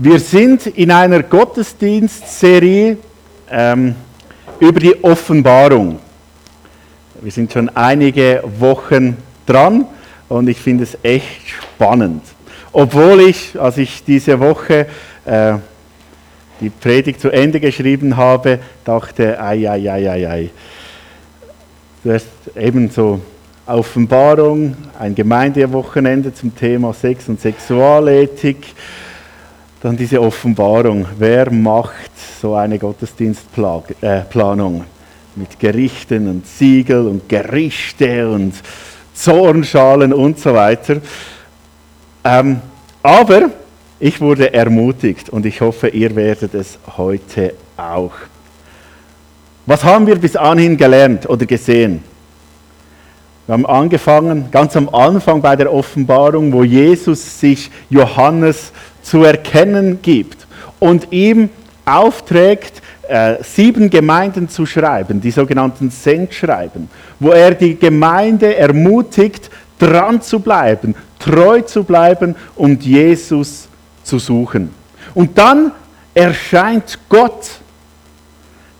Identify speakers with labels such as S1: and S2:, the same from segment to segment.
S1: Wir sind in einer Gottesdienstserie ähm, über die Offenbarung. Wir sind schon einige Wochen dran und ich finde es echt spannend. Obwohl ich, als ich diese Woche äh, die Predigt zu Ende geschrieben habe, dachte, ei, ei, ei, ei, ei. Das ist eben so Offenbarung, ein Gemeindewochenende zum Thema Sex und Sexualethik dann diese Offenbarung. Wer macht so eine Gottesdienstplanung mit Gerichten und Siegel und Gerichte und Zornschalen und so weiter? Ähm, aber ich wurde ermutigt und ich hoffe, ihr werdet es heute auch. Was haben wir bis anhin gelernt oder gesehen? Wir haben angefangen, ganz am Anfang bei der Offenbarung, wo Jesus sich Johannes zu erkennen gibt und ihm aufträgt, äh, sieben Gemeinden zu schreiben, die sogenannten Sendschreiben, wo er die Gemeinde ermutigt, dran zu bleiben, treu zu bleiben und Jesus zu suchen. Und dann erscheint Gott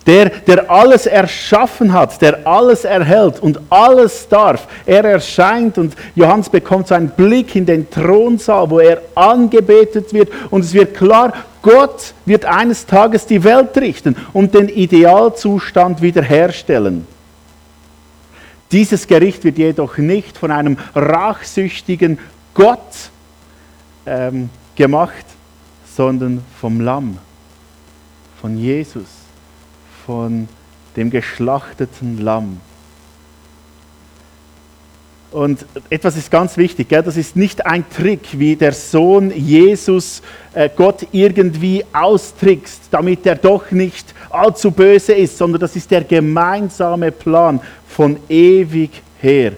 S1: der, der alles erschaffen hat, der alles erhält und alles darf. Er erscheint und Johannes bekommt so einen Blick in den Thronsaal, wo er angebetet wird und es wird klar, Gott wird eines Tages die Welt richten und den Idealzustand wiederherstellen. Dieses Gericht wird jedoch nicht von einem rachsüchtigen Gott ähm, gemacht, sondern vom Lamm, von Jesus von dem geschlachteten Lamm. Und etwas ist ganz wichtig, gell? das ist nicht ein Trick, wie der Sohn Jesus äh, Gott irgendwie austrickst, damit er doch nicht allzu böse ist, sondern das ist der gemeinsame Plan von ewig her.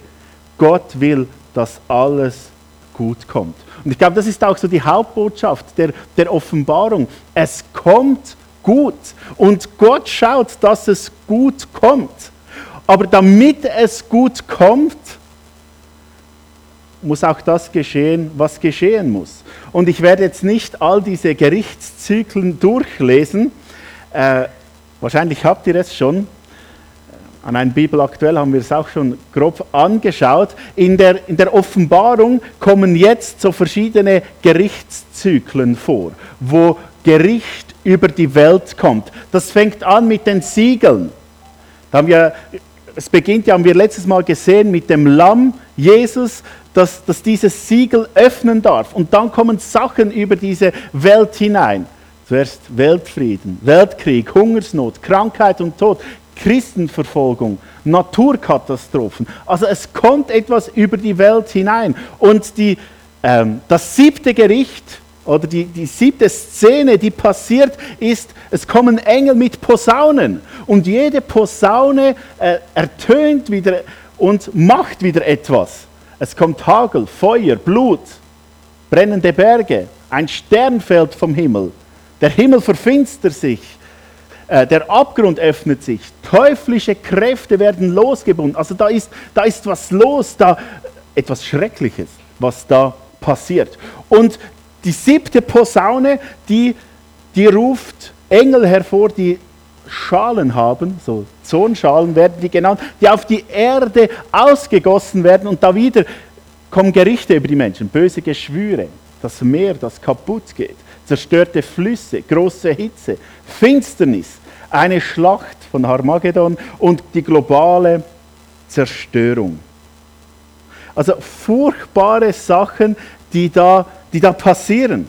S1: Gott will, dass alles gut kommt. Und ich glaube, das ist auch so die Hauptbotschaft der, der Offenbarung. Es kommt gut. Und Gott schaut, dass es gut kommt. Aber damit es gut kommt, muss auch das geschehen, was geschehen muss. Und ich werde jetzt nicht all diese Gerichtszyklen durchlesen. Äh, wahrscheinlich habt ihr es schon. An einem Bibel aktuell haben wir es auch schon grob angeschaut. In der, in der Offenbarung kommen jetzt so verschiedene Gerichtszyklen vor, wo Gericht über die Welt kommt. Das fängt an mit den Siegeln. Da haben wir, es beginnt ja, haben wir letztes Mal gesehen, mit dem Lamm Jesus, dass, dass dieses Siegel öffnen darf. Und dann kommen Sachen über diese Welt hinein. Zuerst Weltfrieden, Weltkrieg, Hungersnot, Krankheit und Tod, Christenverfolgung, Naturkatastrophen. Also es kommt etwas über die Welt hinein. Und die, ähm, das siebte Gericht oder die, die siebte Szene, die passiert, ist, es kommen Engel mit Posaunen und jede Posaune äh, ertönt wieder und macht wieder etwas. Es kommt Hagel, Feuer, Blut, brennende Berge, ein Stern fällt vom Himmel, der Himmel verfinstert sich, äh, der Abgrund öffnet sich, teuflische Kräfte werden losgebunden. Also da ist, da ist was los, da etwas Schreckliches, was da passiert. Und die siebte Posaune, die, die ruft Engel hervor, die Schalen haben, so Zornschalen werden die genannt, die auf die Erde ausgegossen werden und da wieder kommen Gerichte über die Menschen, böse Geschwüre, das Meer, das kaputt geht, zerstörte Flüsse, große Hitze, Finsternis, eine Schlacht von Harmagedon und die globale Zerstörung. Also furchtbare Sachen, die da die da passieren.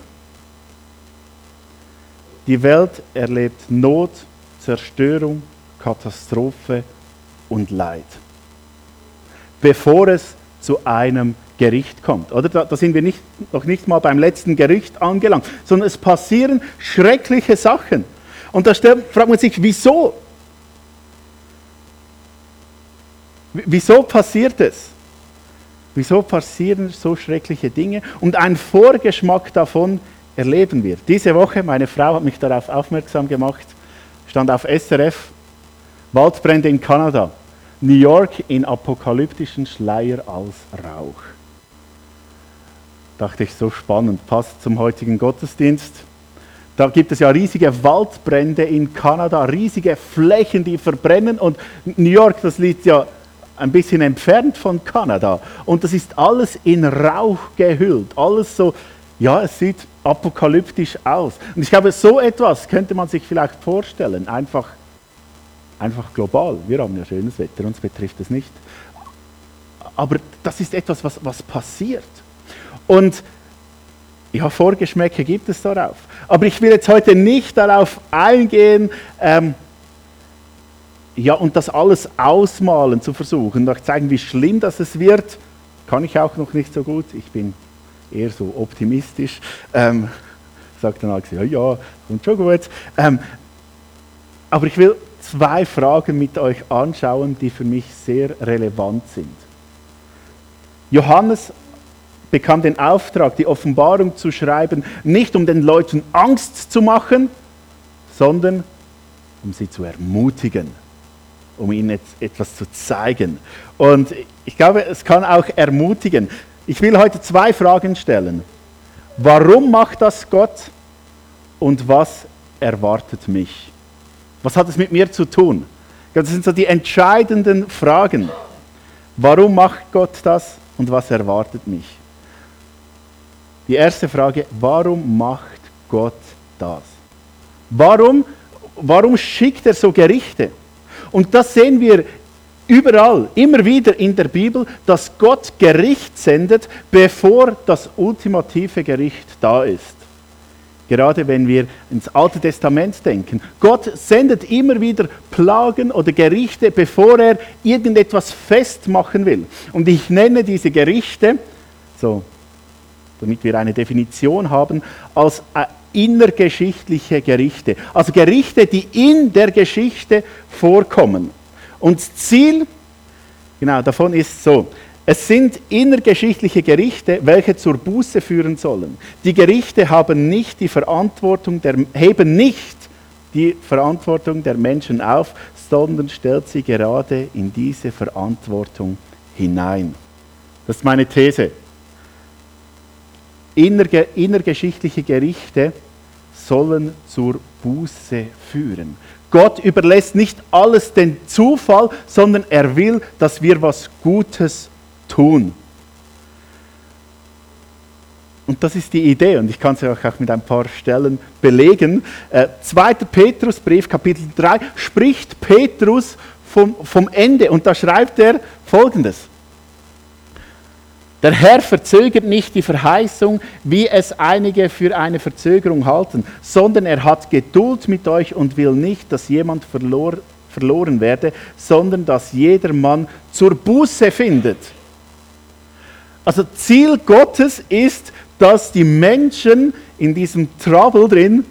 S1: Die Welt erlebt Not, Zerstörung, Katastrophe und Leid, bevor es zu einem Gericht kommt. Oder da, da sind wir nicht, noch nicht mal beim letzten Gericht angelangt, sondern es passieren schreckliche Sachen. Und da fragt man sich, wieso? Wieso passiert es? Wieso passieren so schreckliche Dinge? Und ein Vorgeschmack davon erleben wir. Diese Woche, meine Frau hat mich darauf aufmerksam gemacht, stand auf SRF, Waldbrände in Kanada, New York in apokalyptischen Schleier als Rauch. Dachte ich, so spannend, passt zum heutigen Gottesdienst. Da gibt es ja riesige Waldbrände in Kanada, riesige Flächen, die verbrennen. Und New York, das liegt ja ein bisschen entfernt von Kanada. Und das ist alles in Rauch gehüllt. Alles so, ja, es sieht apokalyptisch aus. Und ich glaube, so etwas könnte man sich vielleicht vorstellen. Einfach, einfach global. Wir haben ja schönes Wetter, uns betrifft es nicht. Aber das ist etwas, was, was passiert. Und ja, Vorgeschmäcke gibt es darauf. Aber ich will jetzt heute nicht darauf eingehen, ähm, ja, und das alles ausmalen zu versuchen, noch zeigen, wie schlimm das es wird, kann ich auch noch nicht so gut. Ich bin eher so optimistisch. Ähm, sagt dann Alex, ja, ja, kommt schon gut. Ähm, aber ich will zwei Fragen mit euch anschauen, die für mich sehr relevant sind. Johannes bekam den Auftrag, die Offenbarung zu schreiben, nicht um den Leuten Angst zu machen, sondern um sie zu ermutigen, um ihnen etwas zu zeigen. Und ich glaube, es kann auch ermutigen. Ich will heute zwei Fragen stellen. Warum macht das Gott und was erwartet mich? Was hat es mit mir zu tun? Das sind so die entscheidenden Fragen. Warum macht Gott das und was erwartet mich? Die erste Frage, warum macht Gott das? Warum, warum schickt er so Gerichte? Und das sehen wir überall, immer wieder in der Bibel, dass Gott Gericht sendet, bevor das ultimative Gericht da ist. Gerade wenn wir ins Alte Testament denken. Gott sendet immer wieder Plagen oder Gerichte, bevor er irgendetwas festmachen will. Und ich nenne diese Gerichte, so damit wir eine Definition haben, als äh, innergeschichtliche Gerichte. Also Gerichte, die in der Geschichte vorkommen. Und Ziel genau, davon ist so, es sind innergeschichtliche Gerichte, welche zur Buße führen sollen. Die Gerichte haben nicht die Verantwortung der, heben nicht die Verantwortung der Menschen auf, sondern stellt sie gerade in diese Verantwortung hinein. Das ist meine These innerge, innergeschichtliche Gerichte sollen zur Buße führen. Gott überlässt nicht alles den Zufall, sondern er will, dass wir was Gutes tun. Und das ist die Idee, und ich kann es euch auch mit ein paar Stellen belegen. Äh, 2. Petrusbrief, Kapitel 3, spricht Petrus vom, vom Ende, und da schreibt er folgendes. Der Herr verzögert nicht die Verheißung, wie es einige für eine Verzögerung halten, sondern er hat Geduld mit euch und will nicht, dass jemand verlor, verloren werde, sondern dass jeder Mann zur Buße findet. Also Ziel Gottes ist, dass die Menschen in diesem Trouble drin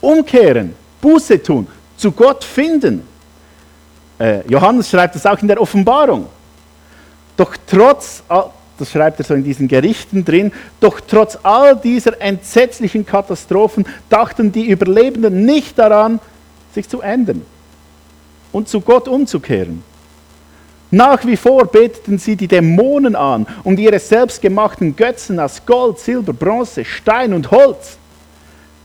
S1: umkehren, Buße tun, zu Gott finden. Äh, Johannes schreibt das auch in der Offenbarung. Doch trotz das schreibt er so in diesen Gerichten drin, doch trotz all dieser entsetzlichen Katastrophen dachten die Überlebenden nicht daran, sich zu ändern und zu Gott umzukehren. Nach wie vor beteten sie die Dämonen an und ihre selbstgemachten Götzen aus Gold, Silber, Bronze, Stein und Holz,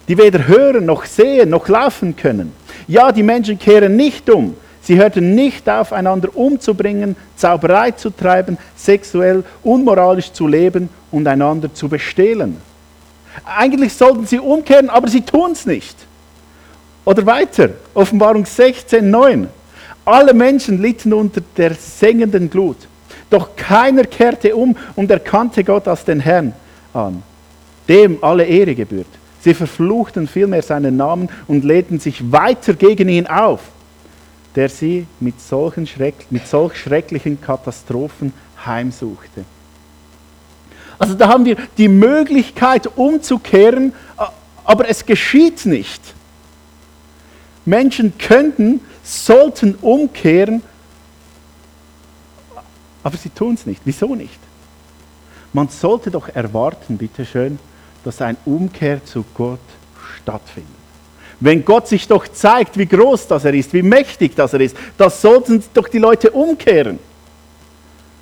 S1: die weder hören noch sehen noch laufen können. Ja, die Menschen kehren nicht um, Sie hörten nicht auf, einander umzubringen, Zauberei zu treiben, sexuell, unmoralisch zu leben und einander zu bestehlen. Eigentlich sollten sie umkehren, aber sie tun es nicht. Oder weiter, Offenbarung 16, 9. Alle Menschen litten unter der sengenden Glut. Doch keiner kehrte um und erkannte Gott als den Herrn an, dem alle Ehre gebührt. Sie verfluchten vielmehr seinen Namen und lehnten sich weiter gegen ihn auf der sie mit, solchen Schreck, mit solch schrecklichen Katastrophen heimsuchte. Also da haben wir die Möglichkeit umzukehren, aber es geschieht nicht. Menschen könnten, sollten umkehren, aber sie tun es nicht. Wieso nicht? Man sollte doch erwarten, bitteschön, dass ein Umkehr zu Gott stattfindet. Wenn Gott sich doch zeigt, wie groß das er ist, wie mächtig das er ist, das sollten doch die Leute umkehren.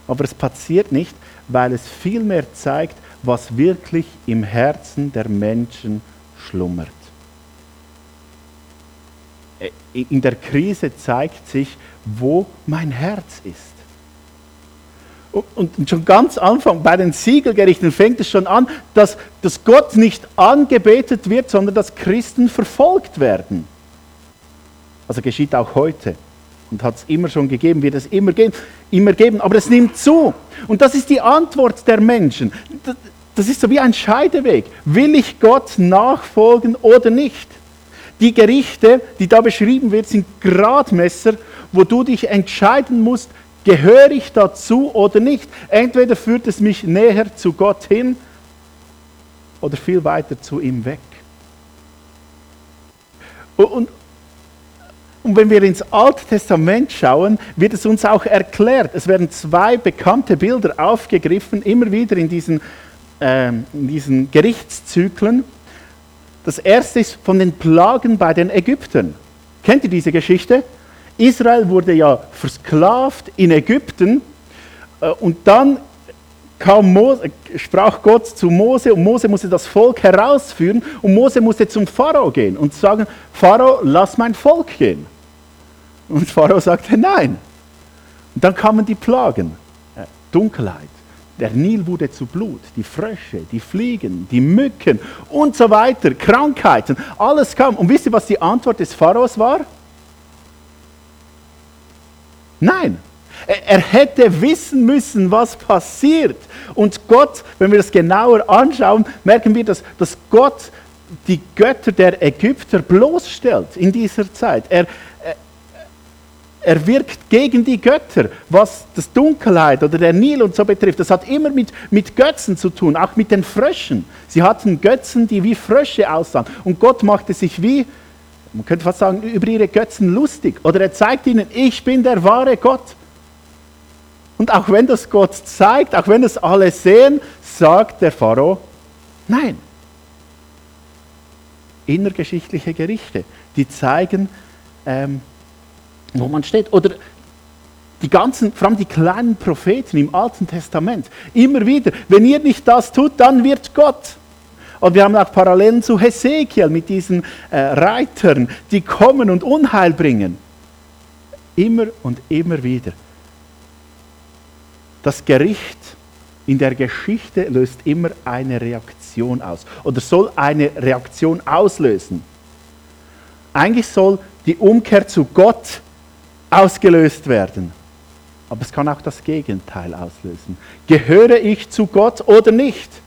S1: Aber es passiert nicht, weil es vielmehr zeigt, was wirklich im Herzen der Menschen schlummert. äh, in der Krise zeigt sich, wo mein Herz ist. Und schon ganz Anfang bei den Siegelgerichten fängt es schon an, dass, dass Gott nicht angebetet wird, sondern dass Christen verfolgt werden. Also geschieht auch heute und hat es immer schon gegeben, wird es immer geben, immer geben, aber es nimmt zu. Und das ist die Antwort der Menschen. Das ist so wie ein Scheideweg. Will ich Gott nachfolgen oder nicht? Die Gerichte, die da beschrieben werden, sind Gradmesser, wo du dich entscheiden musst, gehöre ich dazu oder nicht. Entweder führt es mich näher zu Gott hin oder viel weiter zu ihm weg. Und, und wenn wir ins Alte Testament schauen, wird es uns auch erklärt. Es werden zwei bekannte Bilder aufgegriffen, immer wieder in diesen, äh, in diesen Gerichtszyklen. Das erste ist von den Plagen bei den Ägyptern. Kennt ihr diese Geschichte? Israel wurde ja versklavt in Ägypten äh, und dann Mose, sprach Gott zu Mose und Mose musste das Volk herausführen und Mose musste zum Pharao gehen und sagen, Pharao, lass mein Volk gehen. Und Pharao sagte, nein. Und dann kamen die Plagen, äh, Dunkelheit, der Nil wurde zu Blut, die Frösche, die Fliegen, die Mücken und so weiter, Krankheiten, alles kam. Und wisst ihr, was die Antwort des Pharaos war? Nein. Er hätte wissen müssen, was passiert. Und Gott, wenn wir das genauer anschauen, merken wir, dass, dass Gott die Götter der Ägypter bloßstellt in dieser Zeit. Er, er wirkt gegen die Götter, was das Dunkelheit oder der Nil und so betrifft. Das hat immer mit, mit Götzen zu tun, auch mit den Fröschen. Sie hatten Götzen, die wie Frösche aussahen. Und Gott machte sich wie, man könnte fast sagen, über ihre Götzen lustig. Oder er zeigt ihnen, ich bin der wahre Gott. Und auch wenn das Gott zeigt, auch wenn es alle sehen, sagt der Pharao, nein. Innergeschichtliche Gerichte, die zeigen, ähm, wo man steht. Oder die ganzen, vor allem die kleinen Propheten im Alten Testament, immer wieder, wenn ihr nicht das tut, dann wird Gott. Und wir haben auch Parallelen zu Hesekiel mit diesen äh, Reitern, die kommen und Unheil bringen. Immer und immer wieder. Das Gericht in der Geschichte löst immer eine Reaktion aus oder soll eine Reaktion auslösen. Eigentlich soll die Umkehr zu Gott ausgelöst werden. Aber es kann auch das Gegenteil auslösen. Gehöre ich zu Gott oder nicht?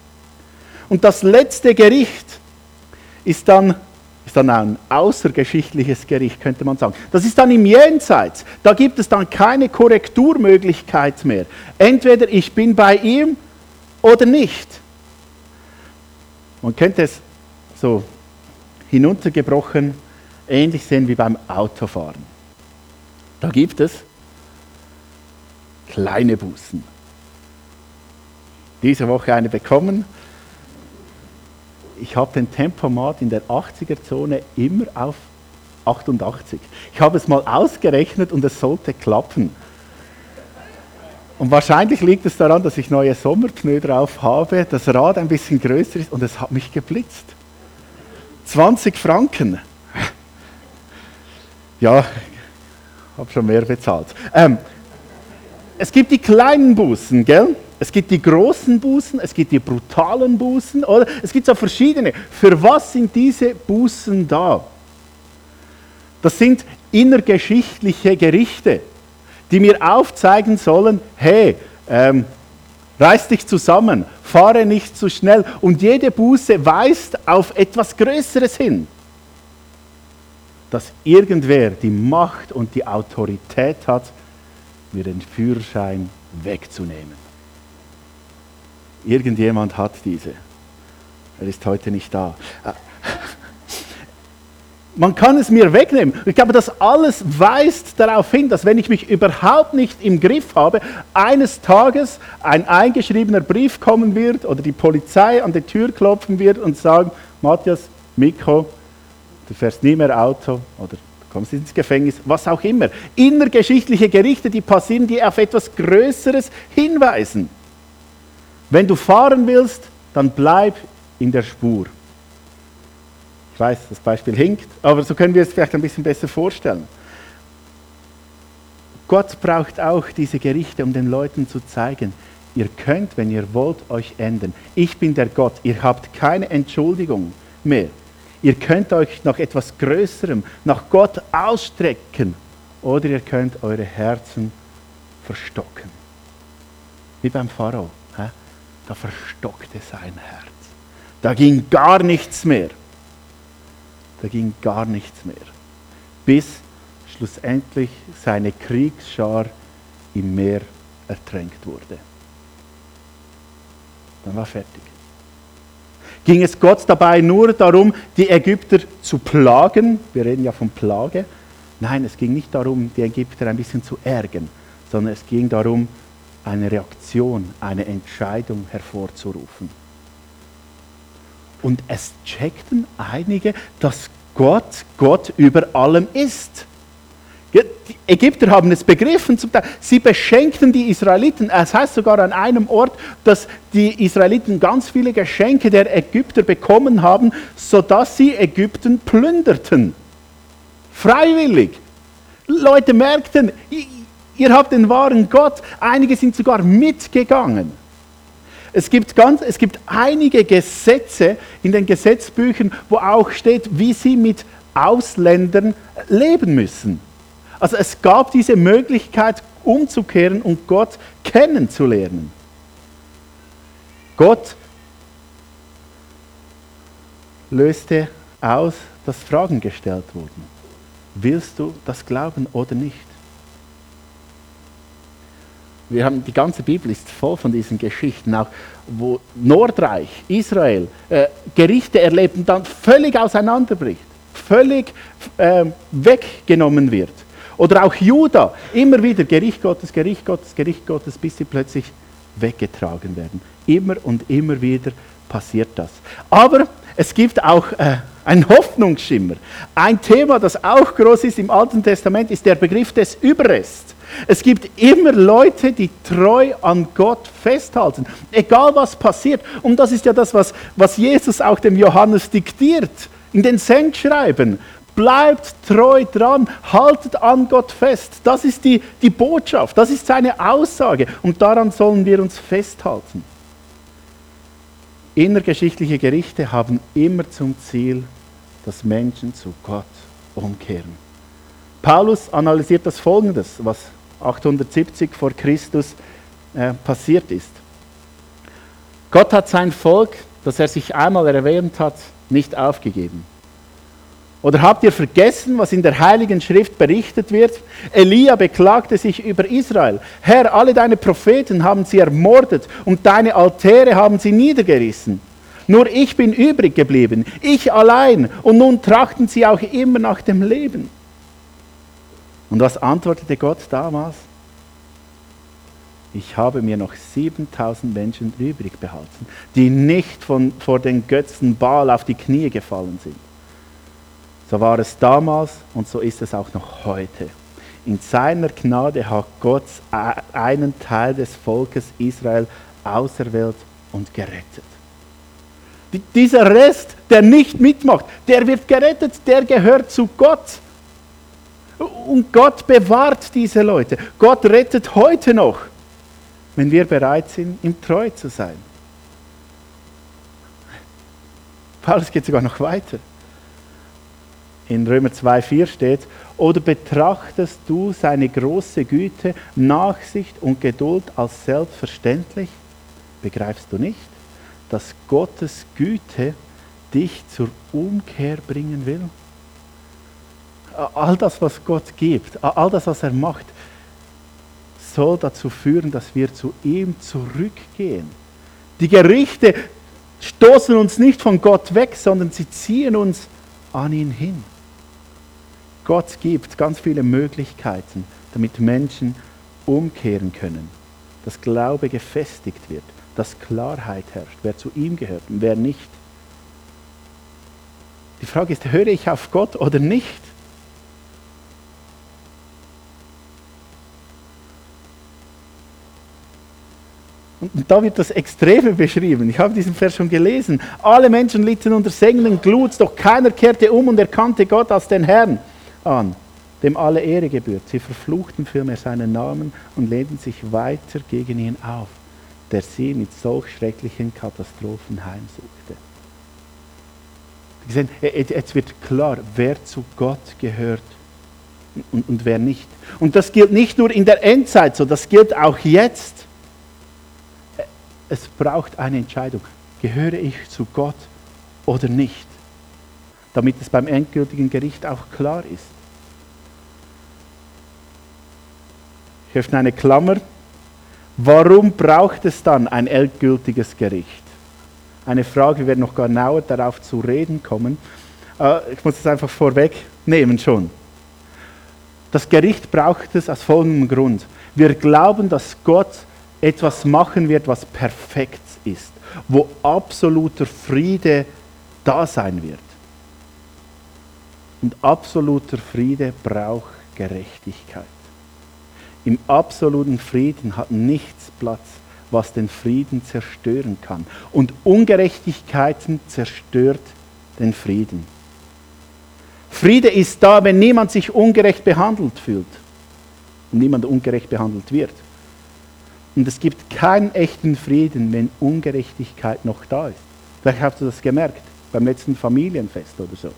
S1: Und das letzte Gericht ist dann, ist dann ein außergeschichtliches Gericht, könnte man sagen. Das ist dann im Jenseits. Da gibt es dann keine Korrekturmöglichkeit mehr. Entweder ich bin bei ihm oder nicht. Man könnte es so hinuntergebrochen ähnlich sehen wie beim Autofahren. Da gibt es kleine Bußen. Diese Woche eine bekommen. Ich habe den Tempomat in der 80er-Zone immer auf 88. Ich habe es mal ausgerechnet und es sollte klappen. Und wahrscheinlich liegt es daran, dass ich neue Sommerpneu drauf habe, das Rad ein bisschen größer ist und es hat mich geblitzt. 20 Franken. Ja, habe schon mehr bezahlt. Ähm, es gibt die kleinen Bußen, gell? Es gibt die großen Bußen, es gibt die brutalen Bußen, oder? Es gibt so verschiedene. Für was sind diese Bußen da? Das sind innergeschichtliche Gerichte, die mir aufzeigen sollen, hey, ähm, reiß dich zusammen, fahre nicht zu schnell. Und jede Buße weist auf etwas Größeres hin dass irgendwer die Macht und die Autorität hat, mir den Führerschein wegzunehmen. Irgendjemand hat diese. Er ist heute nicht da. Man kann es mir wegnehmen. Ich glaube, das alles weist darauf hin, dass wenn ich mich überhaupt nicht im Griff habe, eines Tages ein eingeschriebener Brief kommen wird oder die Polizei an die Tür klopfen wird und sagen, Matthias, Mikro, du fährst nie mehr Auto oder du kommst ins Gefängnis, was auch immer. Innergeschichtliche Gerichte, die passieren, die auf etwas Größeres hinweisen. Wenn du fahren willst, dann bleib in der Spur. Ich weiß, das Beispiel hinkt, aber so können wir es vielleicht ein bisschen besser vorstellen. Gott braucht auch diese Gerichte, um den Leuten zu zeigen, ihr könnt, wenn ihr wollt, euch ändern. Ich bin der Gott, ihr habt keine Entschuldigung mehr. Ihr könnt euch nach etwas Größerem, nach Gott ausstrecken oder ihr könnt eure Herzen verstocken. Wie beim Pharao. Da verstockte sein Herz. Da ging gar nichts mehr. Da ging gar nichts mehr. Bis schlussendlich seine Kriegsschar im Meer ertränkt wurde. Dann war fertig. Ging es Gott dabei nur darum, die Ägypter zu plagen? Wir reden ja von Plage. Nein, es ging nicht darum, die Ägypter ein bisschen zu ärgern, sondern es ging darum, eine Reaktion, eine Entscheidung hervorzurufen. Und es checkten einige, dass Gott Gott über allem ist. Die Ägypter haben es begriffen, sie beschenkten die Israeliten. Es heißt sogar an einem Ort, dass die Israeliten ganz viele Geschenke der Ägypter bekommen haben, sodass sie Ägypten plünderten. Freiwillig. Leute merkten, ihr habt den wahren Gott. Einige sind sogar mitgegangen. Es gibt, ganz, es gibt einige Gesetze in den Gesetzbüchern, wo auch steht, wie sie mit Ausländern leben müssen. Also es gab diese Möglichkeit, umzukehren und Gott kennenzulernen. Gott löste aus, dass Fragen gestellt wurden. Willst du das glauben oder nicht? Wir haben, die ganze Bibel ist voll von diesen Geschichten, auch wo Nordreich, Israel, äh, Gerichte erleben, dann völlig auseinanderbricht, völlig äh, weggenommen wird. Oder auch Juda, immer wieder Gericht Gottes, Gericht Gottes, Gericht Gottes, bis sie plötzlich weggetragen werden. Immer und immer wieder passiert das. Aber es gibt auch äh, einen Hoffnungsschimmer. Ein Thema, das auch groß ist im Alten Testament, ist der Begriff des Überrests. Es gibt immer Leute, die treu an Gott festhalten, egal was passiert. Und das ist ja das, was, was Jesus auch dem Johannes diktiert in den Sendschreiben. Bleibt treu dran, haltet an Gott fest. Das ist die, die Botschaft, das ist seine Aussage und daran sollen wir uns festhalten. Innergeschichtliche Gerichte haben immer zum Ziel, dass Menschen zu Gott umkehren. Paulus analysiert das folgendes, was 870 vor Christus äh, passiert ist. Gott hat sein Volk, das er sich einmal erwähnt hat, nicht aufgegeben. Oder habt ihr vergessen, was in der Heiligen Schrift berichtet wird? Elia beklagte sich über Israel. Herr, alle deine Propheten haben sie ermordet und deine Altäre haben sie niedergerissen. Nur ich bin übrig geblieben, ich allein, und nun trachten sie auch immer nach dem Leben. Und was antwortete Gott damals? Ich habe mir noch 7000 Menschen übrig behalten, die nicht von, vor den Götzen Baal auf die Knie gefallen sind. So war es damals und so ist es auch noch heute. In seiner Gnade hat Gott einen Teil des Volkes Israel auserwählt und gerettet. Dieser Rest, der nicht mitmacht, der wird gerettet, der gehört zu Gott. Und Gott bewahrt diese Leute. Gott rettet heute noch, wenn wir bereit sind, ihm treu zu sein. Paulus geht sogar noch weiter in Römer 2,4 steht, oder betrachtest du seine große Güte, Nachsicht und Geduld als selbstverständlich? Begreifst du nicht, dass Gottes Güte dich zur Umkehr bringen will? All das, was Gott gibt, all das, was er macht, soll dazu führen, dass wir zu ihm zurückgehen. Die Gerichte stoßen uns nicht von Gott weg, sondern sie ziehen uns an ihn hin. Gott gibt ganz viele Möglichkeiten, damit Menschen umkehren können, dass Glaube gefestigt wird, dass Klarheit herrscht, wer zu ihm gehört und wer nicht. Die Frage ist, höre ich auf Gott oder nicht? Und da wird das Extreme beschrieben. Ich habe diesen Vers schon gelesen. Alle Menschen litten unter sengenden Glut, doch keiner kehrte um und erkannte Gott als den Herrn an, dem alle Ehre gebührt. Sie verfluchten vielmehr seinen Namen und lehnten sich weiter gegen ihn auf, der sie mit solch schrecklichen Katastrophen heimsuchte. Jetzt wird klar, wer zu Gott gehört und, und wer nicht. Und das gilt nicht nur in der Endzeit so, das gilt auch jetzt. Es braucht eine Entscheidung. Gehöre ich zu Gott oder nicht? Damit es beim endgültigen Gericht auch klar ist. Ich öffne eine Klammer. Warum braucht es dann ein endgültiges Gericht? Eine Frage, wir werden noch genauer darauf zu reden kommen. Äh, ich muss es einfach vorwegnehmen schon. Das Gericht braucht es aus folgendem Grund. Wir glauben, dass Gott etwas machen wird, was perfekt ist, wo absoluter Friede da sein wird. Und absoluter Friede braucht Gerechtigkeit. Im absoluten Frieden hat nichts Platz, was den Frieden zerstören kann. Und Ungerechtigkeiten zerstört den Frieden. Friede ist da, wenn niemand sich ungerecht behandelt fühlt und niemand ungerecht behandelt wird. Und es gibt keinen echten Frieden, wenn Ungerechtigkeit noch da ist. Vielleicht hast du das gemerkt beim letzten Familienfest oder so.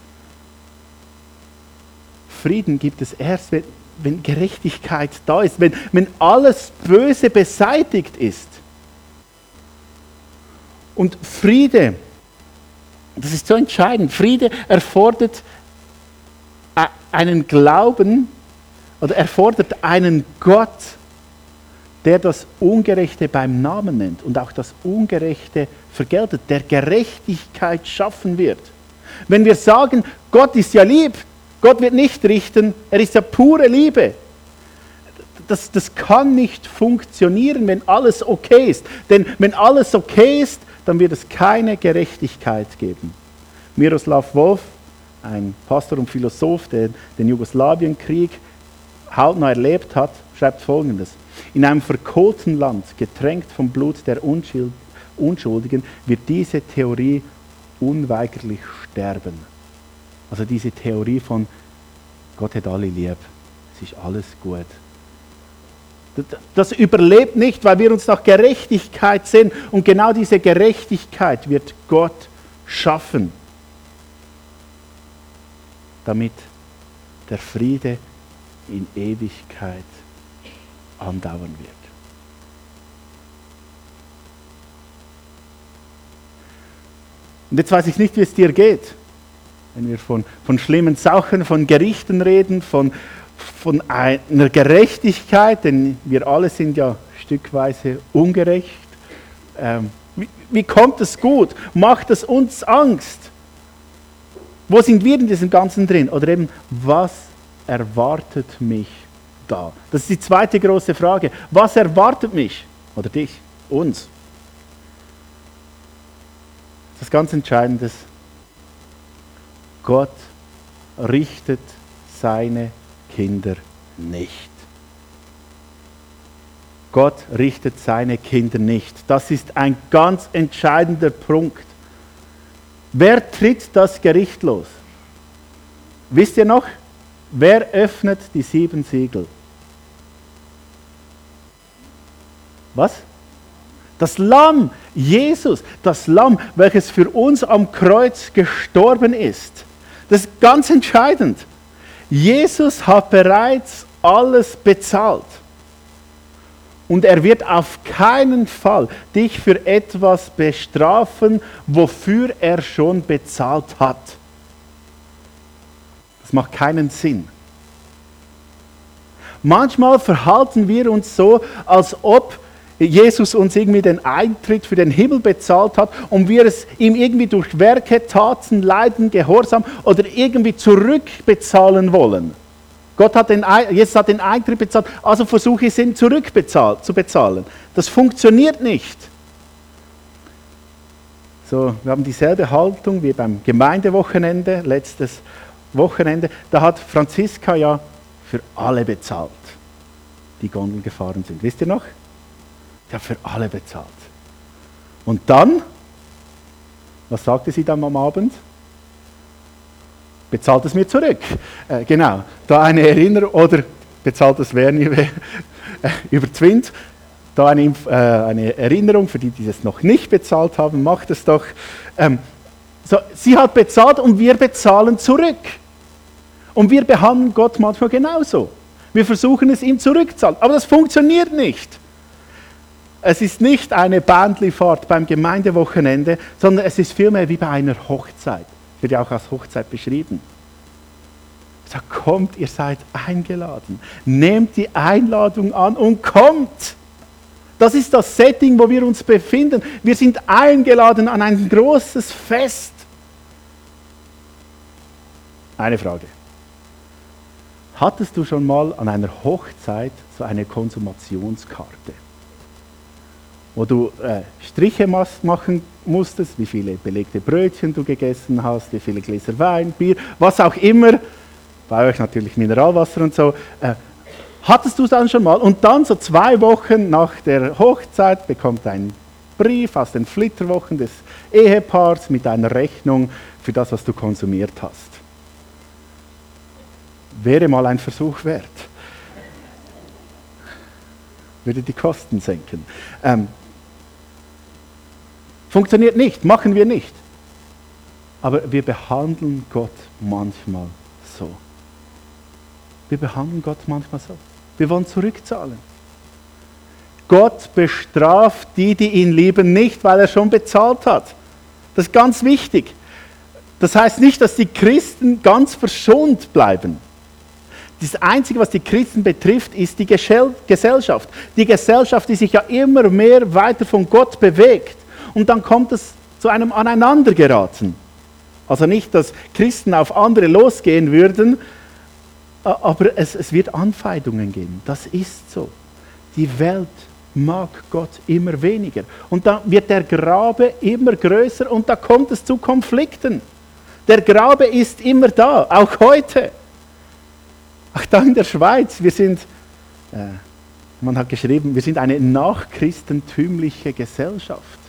S1: Frieden gibt es erst, wenn, wenn Gerechtigkeit da ist, wenn, wenn alles Böse beseitigt ist. Und Friede, das ist so entscheidend, Friede erfordert einen Glauben oder erfordert einen Gott, der das Ungerechte beim Namen nennt und auch das Ungerechte vergeltet, der Gerechtigkeit schaffen wird. Wenn wir sagen, Gott ist ja lieb, Gott wird nicht richten, er ist ja pure Liebe. Das, das kann nicht funktionieren, wenn alles okay ist. Denn wenn alles okay ist, dann wird es keine Gerechtigkeit geben. Miroslav Wolf ein Pastor und Philosoph, der den Jugoslawienkrieg hautnah erlebt hat, schreibt folgendes. In einem verkohlten Land, getränkt vom Blut der Unschuldigen, wird diese Theorie unweigerlich sterben. Also diese Theorie von Gott hat alle lieb, es ist alles gut. Das überlebt nicht, weil wir uns nach Gerechtigkeit sehen. Und genau diese Gerechtigkeit wird Gott schaffen damit der Friede in Ewigkeit andauern wird. Und jetzt weiß ich nicht, wie es dir geht, wenn wir von, von schlimmen Sachen, von Gerichten reden, von, von einer Gerechtigkeit, denn wir alle sind ja stückweise ungerecht. Ähm, wie, wie kommt es gut? Macht es uns Angst? Wo sind wir in diesem Ganzen drin? Oder eben, was erwartet mich da? Das ist die zweite große Frage. Was erwartet mich? Oder dich? Uns? Das ist ganz Entscheidendes. Gott richtet seine Kinder nicht. Gott richtet seine Kinder nicht. Das ist ein ganz entscheidender Punkt. Wer tritt das Gericht los? Wisst ihr noch? Wer öffnet die sieben Siegel? Was? Das Lamm, Jesus, das Lamm, welches für uns am Kreuz gestorben ist. Das ist ganz entscheidend. Jesus hat bereits alles bezahlt. Und er wird auf keinen Fall dich für etwas bestrafen, wofür er schon bezahlt hat. Das macht keinen Sinn. Manchmal verhalten wir uns so, als ob Jesus uns irgendwie den Eintritt für den Himmel bezahlt hat und wir es ihm irgendwie durch Werke, Taten, Leiden, Gehorsam oder irgendwie zurückbezahlen wollen. Gott hat den, Jesus hat den Eintritt bezahlt, also versuche ich es ihm zurückbezahlt zu bezahlen. Das funktioniert nicht. So, wir haben dieselbe Haltung wie beim Gemeindewochenende, letztes Wochenende. Da hat Franziska ja für alle bezahlt, die Gondeln gefahren sind. Wisst ihr noch? Die hat für alle bezahlt. Und dann, was sagte sie dann am Abend? Bezahlt es mir zurück. Äh, genau, da eine Erinnerung, oder bezahlt es Werni äh, über Zwind. Da eine, äh, eine, Erinnerung für die, die es noch nicht bezahlt haben, macht es doch. Ähm, so, sie hat bezahlt und wir bezahlen zurück. Und wir behandeln Gott manchmal genauso. Wir versuchen es ihm zurückzahlen, aber das funktioniert nicht. Es ist nicht eine Bandlifahrt beim Gemeindewochenende, sondern es ist vielmehr wie bei einer Hochzeit. Wird ja auch als Hochzeit beschrieben. Sagt, kommt, ihr seid eingeladen. Nehmt die Einladung an und kommt. Das ist das Setting, wo wir uns befinden. Wir sind eingeladen an ein großes Fest. Eine Frage. Hattest du schon mal an einer Hochzeit so eine Konsumationskarte? Wo du äh, Striche machen musstest, wie viele belegte Brötchen du gegessen hast, wie viele Gläser Wein, Bier, was auch immer. Bei euch natürlich Mineralwasser und so. Äh, hattest du es dann schon mal? Und dann so zwei Wochen nach der Hochzeit bekommt ein Brief aus den Flitterwochen des Ehepaars mit einer Rechnung für das, was du konsumiert hast wäre mal ein Versuch wert. Würde die Kosten senken. Ähm, funktioniert nicht, machen wir nicht. Aber wir behandeln Gott manchmal so. Wir behandeln Gott manchmal so. Wir wollen zurückzahlen. Gott bestraft die, die ihn lieben, nicht, weil er schon bezahlt hat. Das ist ganz wichtig. Das heißt nicht, dass die Christen ganz verschont bleiben. Das Einzige, was die Christen betrifft, ist die Gesellschaft. Die Gesellschaft, die sich ja immer mehr weiter von Gott bewegt. Und dann kommt es zu einem Aneinandergeraten. Also nicht, dass Christen auf andere losgehen würden, aber es, es wird Anfeindungen geben. Das ist so. Die Welt mag Gott immer weniger. Und dann wird der Grabe immer größer und da kommt es zu Konflikten. Der Grabe ist immer da, auch heute. Ach, da in der Schweiz, wir sind, äh, man hat geschrieben, wir sind eine nachchristentümliche Gesellschaft.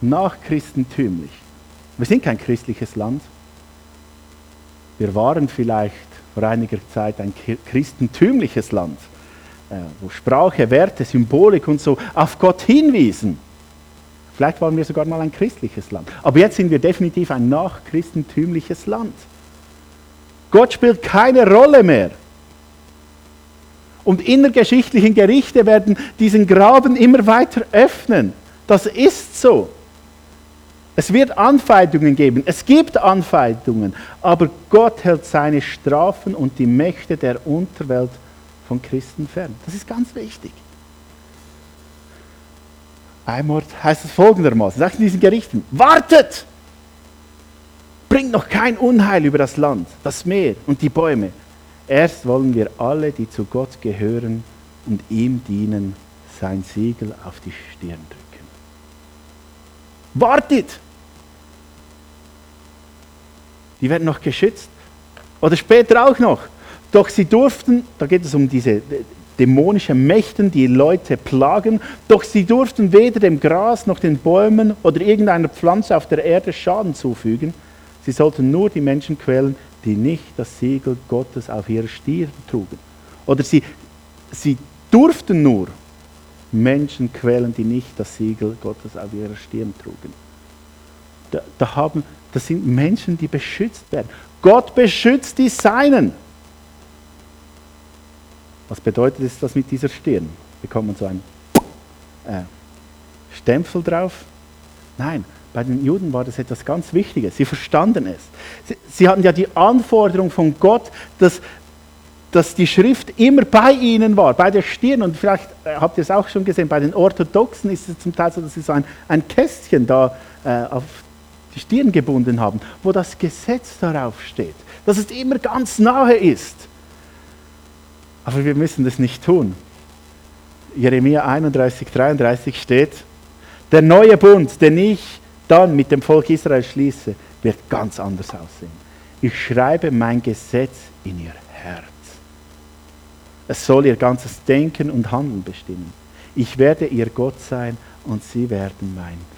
S1: Nachchristentümlich. Wir sind kein christliches Land. Wir waren vielleicht vor einiger Zeit ein christentümliches Land, äh, wo Sprache, Werte, Symbolik und so auf Gott hinwiesen. Vielleicht waren wir sogar mal ein christliches Land. Aber jetzt sind wir definitiv ein nachchristentümliches Land. Gott spielt keine Rolle mehr. Und innergeschichtlichen Gerichte werden diesen Graben immer weiter öffnen. Das ist so. Es wird Anfeindungen geben, es gibt Anfeindungen, aber Gott hält seine Strafen und die Mächte der Unterwelt von Christen fern. Das ist ganz wichtig. Einmal heißt es folgendermaßen, sagt in diesen Gerichten, wartet! bringt noch kein Unheil über das Land, das Meer und die Bäume. Erst wollen wir alle, die zu Gott gehören und ihm dienen, sein Siegel auf die Stirn drücken. Wartet! Die werden noch geschützt. Oder später auch noch. Doch sie durften, da geht es um diese dämonischen Mächten, die Leute plagen, doch sie durften weder dem Gras noch den Bäumen oder irgendeiner Pflanze auf der Erde Schaden zufügen Sie sollten nur die Menschen quälen, die nicht das Siegel Gottes auf ihrer Stirn trugen. Oder sie, sie durften nur Menschen quälen, die nicht das Siegel Gottes auf ihrer Stirn trugen. Da, da haben, das sind Menschen, die beschützt werden. Gott beschützt die Seinen. Was bedeutet es das mit dieser Stirn? Bekommt man so einen äh, Stempel drauf? Nein, bei den Juden war das etwas ganz Wichtiges. Sie verstanden es. Sie, sie hatten ja die Anforderung von Gott, dass, dass die Schrift immer bei ihnen war, bei der Stirn. Und vielleicht äh, habt ihr es auch schon gesehen, bei den Orthodoxen ist es zum Teil so, dass sie so ein, ein Kästchen da äh, auf Stirn gebunden haben, wo das Gesetz darauf steht, dass es immer ganz nahe ist. Aber wir müssen das nicht tun. Jeremia 31, 33 steht, der neue Bund, den ich dann mit dem Volk Israel schließe, wird ganz anders aussehen. Ich schreibe mein Gesetz in ihr Herz. Es soll ihr ganzes Denken und Handeln bestimmen. Ich werde ihr Gott sein und sie werden mein sein.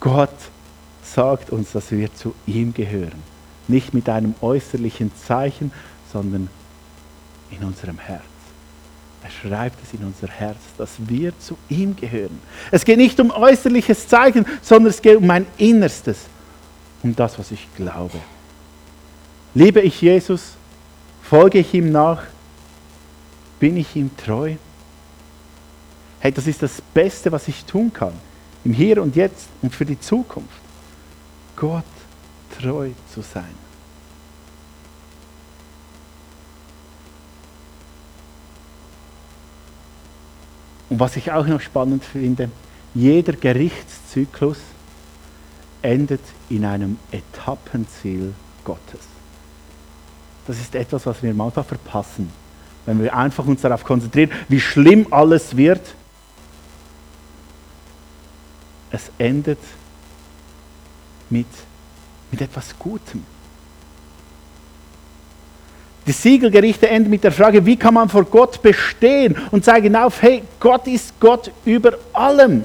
S1: Gott sagt uns, dass wir zu ihm gehören. Nicht mit einem äußerlichen Zeichen, sondern in unserem Herz. Er schreibt es in unser Herz, dass wir zu ihm gehören. Es geht nicht um äußerliches Zeichen, sondern es geht um mein Innerstes, um das, was ich glaube. Liebe ich Jesus? Folge ich ihm nach? Bin ich ihm treu? Hey, das ist das Beste, was ich tun kann. Im Hier und Jetzt und für die Zukunft. Gott treu zu sein. Und was ich auch noch spannend finde, jeder Gerichtszyklus endet in einem Etappenziel Gottes. Das ist etwas, was wir manchmal verpassen, wenn wir einfach uns darauf konzentrieren, wie schlimm alles wird. Es endet mit, mit etwas Gutem. Die Siegelgerichte enden mit der Frage, wie kann man vor Gott bestehen und zeigen auf, hey, Gott ist Gott über allem.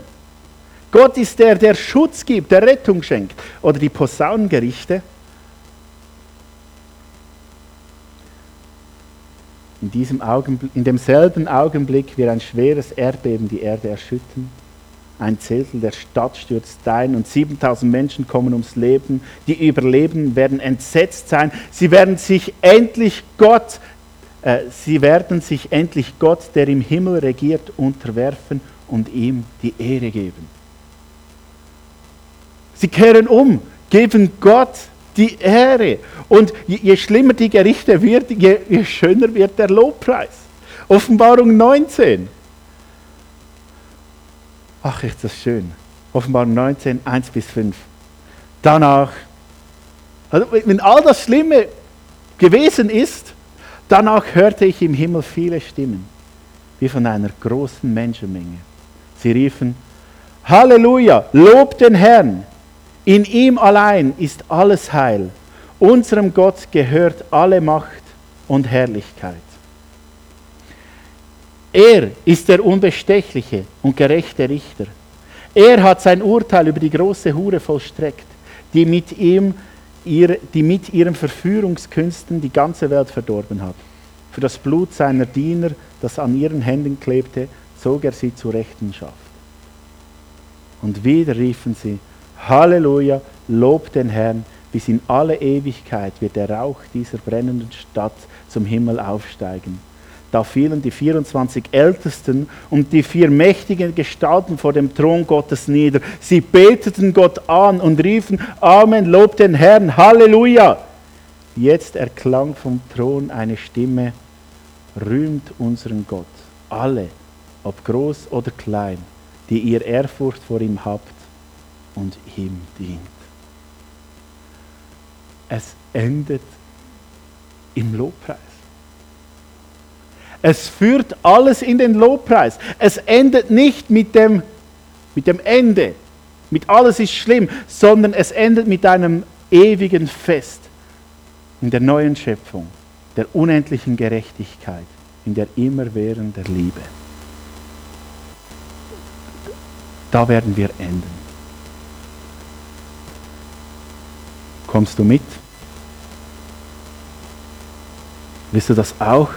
S1: Gott ist der, der Schutz gibt, der Rettung schenkt. Oder die Posaunengerichte. In, diesem Augenblick, in demselben Augenblick wird ein schweres Erdbeben die Erde erschüttern. Ein Zehntel der Stadt stürzt ein und 7000 Menschen kommen ums Leben. Die Überlebenden werden entsetzt sein. Sie werden sich endlich Gott, äh, sie werden sich endlich Gott, der im Himmel regiert, unterwerfen und ihm die Ehre geben. Sie kehren um, geben Gott die Ehre. Und je, je schlimmer die Gerichte wird, je, je schöner wird der Lobpreis. Offenbarung 19. Ach, ist das schön. Offenbarung 19, 1 bis 5. Danach, also wenn all das Schlimme gewesen ist, danach hörte ich im Himmel viele Stimmen, wie von einer großen Menschenmenge. Sie riefen, Halleluja, lob den Herrn. In ihm allein ist alles Heil. Unserem Gott gehört alle Macht und Herrlichkeit. Er ist der unbestechliche und gerechte Richter. Er hat sein Urteil über die große Hure vollstreckt, die mit, ihm, ihre, die mit ihren Verführungskünsten die ganze Welt verdorben hat. Für das Blut seiner Diener, das an ihren Händen klebte, zog er sie zur Rechenschaft. Und wieder riefen sie, Halleluja, lob den Herrn, bis in alle Ewigkeit wird der Rauch dieser brennenden Stadt zum Himmel aufsteigen. Da fielen die 24 Ältesten und die vier mächtigen Gestalten vor dem Thron Gottes nieder. Sie beteten Gott an und riefen, Amen, lob den Herrn, Halleluja. Jetzt erklang vom Thron eine Stimme, rühmt unseren Gott, alle, ob groß oder klein, die ihr Ehrfurcht vor ihm habt und ihm dient. Es endet im Lobpreis. Es führt alles in den Lobpreis. Es endet nicht mit dem, mit dem Ende, mit alles ist schlimm, sondern es endet mit einem ewigen Fest in der neuen Schöpfung, der unendlichen Gerechtigkeit, in der immerwährenden Liebe. Da werden wir enden. Kommst du mit? Willst du das auch?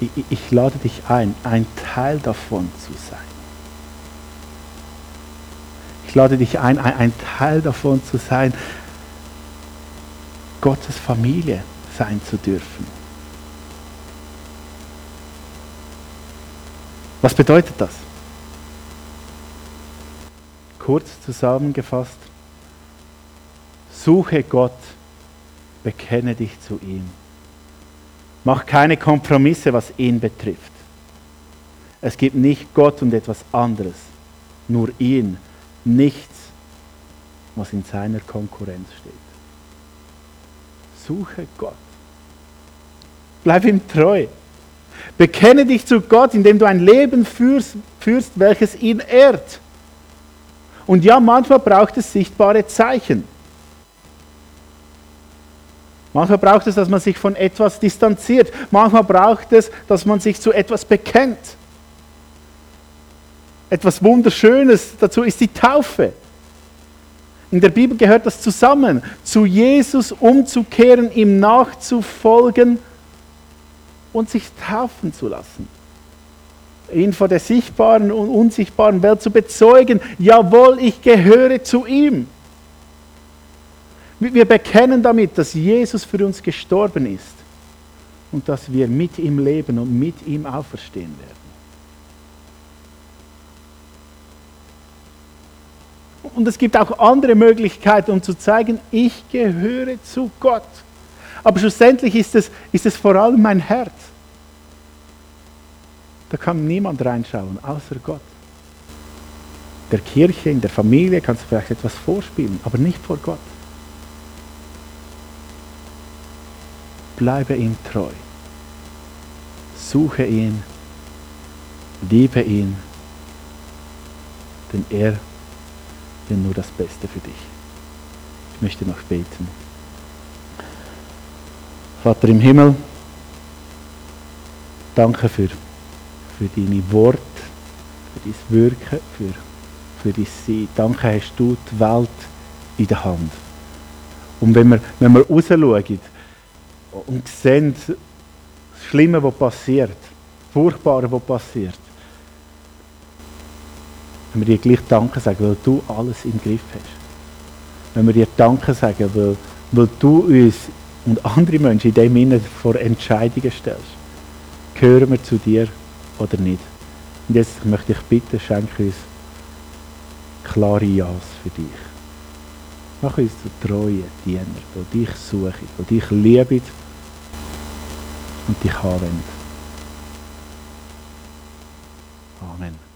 S1: Ich, ich lade dich ein, ein Teil davon zu sein. Ich lade dich ein, ein, ein Teil davon zu sein, Gottes Familie sein zu dürfen. Was bedeutet das? Kurz zusammengefasst, suche Gott, bekenne dich zu ihm. Mach keine Kompromisse, was ihn betrifft. Es gibt nicht Gott und etwas anderes, nur ihn, nichts, was in seiner Konkurrenz steht. Suche Gott. Bleib ihm treu. Bekenne dich zu Gott, indem du ein Leben führst, führst, welches ihn ehrt. Und ja, manchmal braucht es sichtbare Zeichen. Manchmal braucht es, dass man sich von etwas distanziert. Manchmal braucht es, dass man sich zu etwas bekennt. Etwas Wunderschönes dazu ist die Taufe. In der Bibel gehört das zusammen. Zu Jesus umzukehren, ihm nachzufolgen und sich taufen zu lassen. Ihn vor der sichtbaren und unsichtbaren Welt zu bezeugen, jawohl, ich gehöre zu ihm. Wir bekennen damit, dass Jesus für uns gestorben ist und dass wir mit ihm leben und mit ihm auferstehen werden. Und es gibt auch andere Möglichkeiten, um zu zeigen, ich gehöre zu Gott. Aber schlussendlich ist es, ist es vor allem mein Herz. Da kann niemand reinschauen, außer Gott. Der Kirche, in der Familie kannst du vielleicht etwas vorspielen, aber nicht vor Gott. Bleibe ihm treu. Suche ihn, liebe ihn, denn er will nur das Beste für dich. Ich möchte noch beten. Vater im Himmel, danke für, für deine Worte, für dein Wirken, für, für dein Sein. Danke hast du die Welt in der Hand. Und wenn wir, wenn wir rausschauen und sehen, das Schlimme, was passiert, das Furchtbare, was passiert, wenn wir dir gleich Danke sagen, weil du alles im Griff hast. Wenn wir dir Danke sagen, weil, weil du uns und andere Menschen in dem Sinne vor Entscheidungen stellst. Gehören wir zu dir oder nicht? Und jetzt möchte ich bitten, schenke uns klare Ja's für dich. Mach uns zu treuen Diener, die dich suchen, die dich lieben und dich anwenden. Amen.